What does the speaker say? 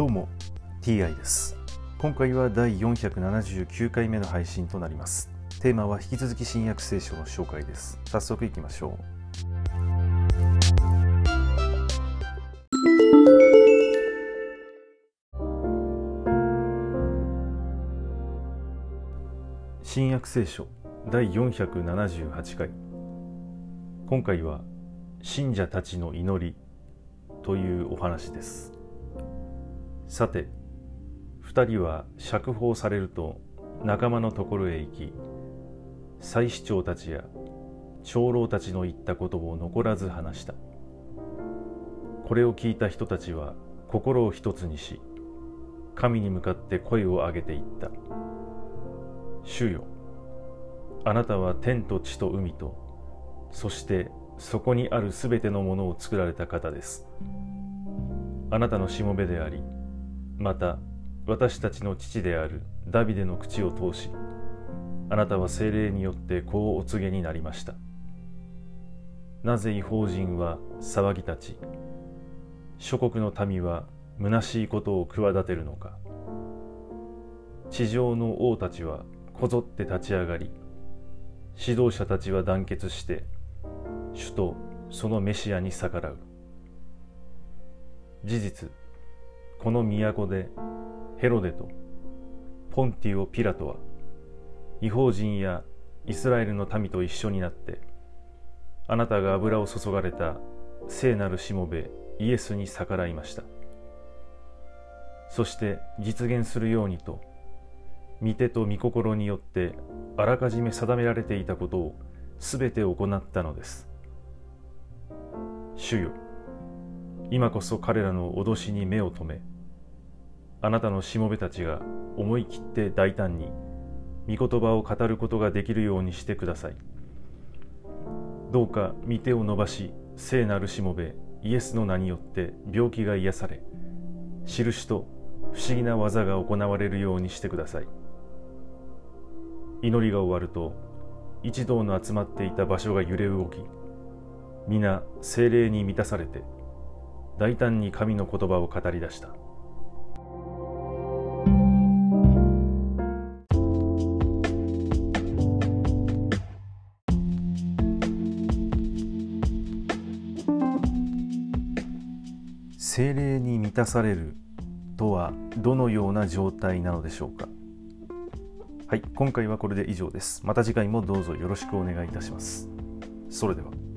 どうも TI です。今回は第479回目の配信となります。テーマは引き続き新約聖書の紹介です。早速いきましょう。新約聖書第478回。今回は信者たちの祈りというお話です。さて2人は釈放されると仲間のところへ行き祭司長たちや長老たちの言ったことを残らず話した。これを聞いた人たちは心を一つにし神に向かって声を上げていった。主よあなたは天と地と海とそしてそこにあるすべてのものを作られた方です。あなたのしもべでありまた私たちの父であるダビデの口を通しあなたは精霊によってこうお告げになりました。なぜ違法人は騒ぎ立ち諸国の民は虚しいことを企てるのか。地上の王たちはこぞって立ち上がり指導者たちは団結して主とそのメシアに逆らう。事実この都でヘロデとポンティオ・ピラトは違法人やイスラエルの民と一緒になってあなたが油を注がれた聖なるしもべイエスに逆らいました。そして実現するようにと御手と御心によってあらかじめ定められていたことをすべて行ったのです。主よ。今こそ彼らの脅しに目を留めあなたのしもべたちが思い切って大胆に御言葉を語ることができるようにしてください。どうか御手を伸ばし聖なるしもべイエスの名によって病気が癒され印と不思議な技が行われるようにしてください。祈りが終わると一同の集まっていた場所が揺れ動き皆精霊に満たされて大胆に神の言葉を語り出した。精霊に満たされるとはどのような状態なのでしょうか。はい今回はこれで以上です。また次回もどうぞよろしくお願いいたします。それでは。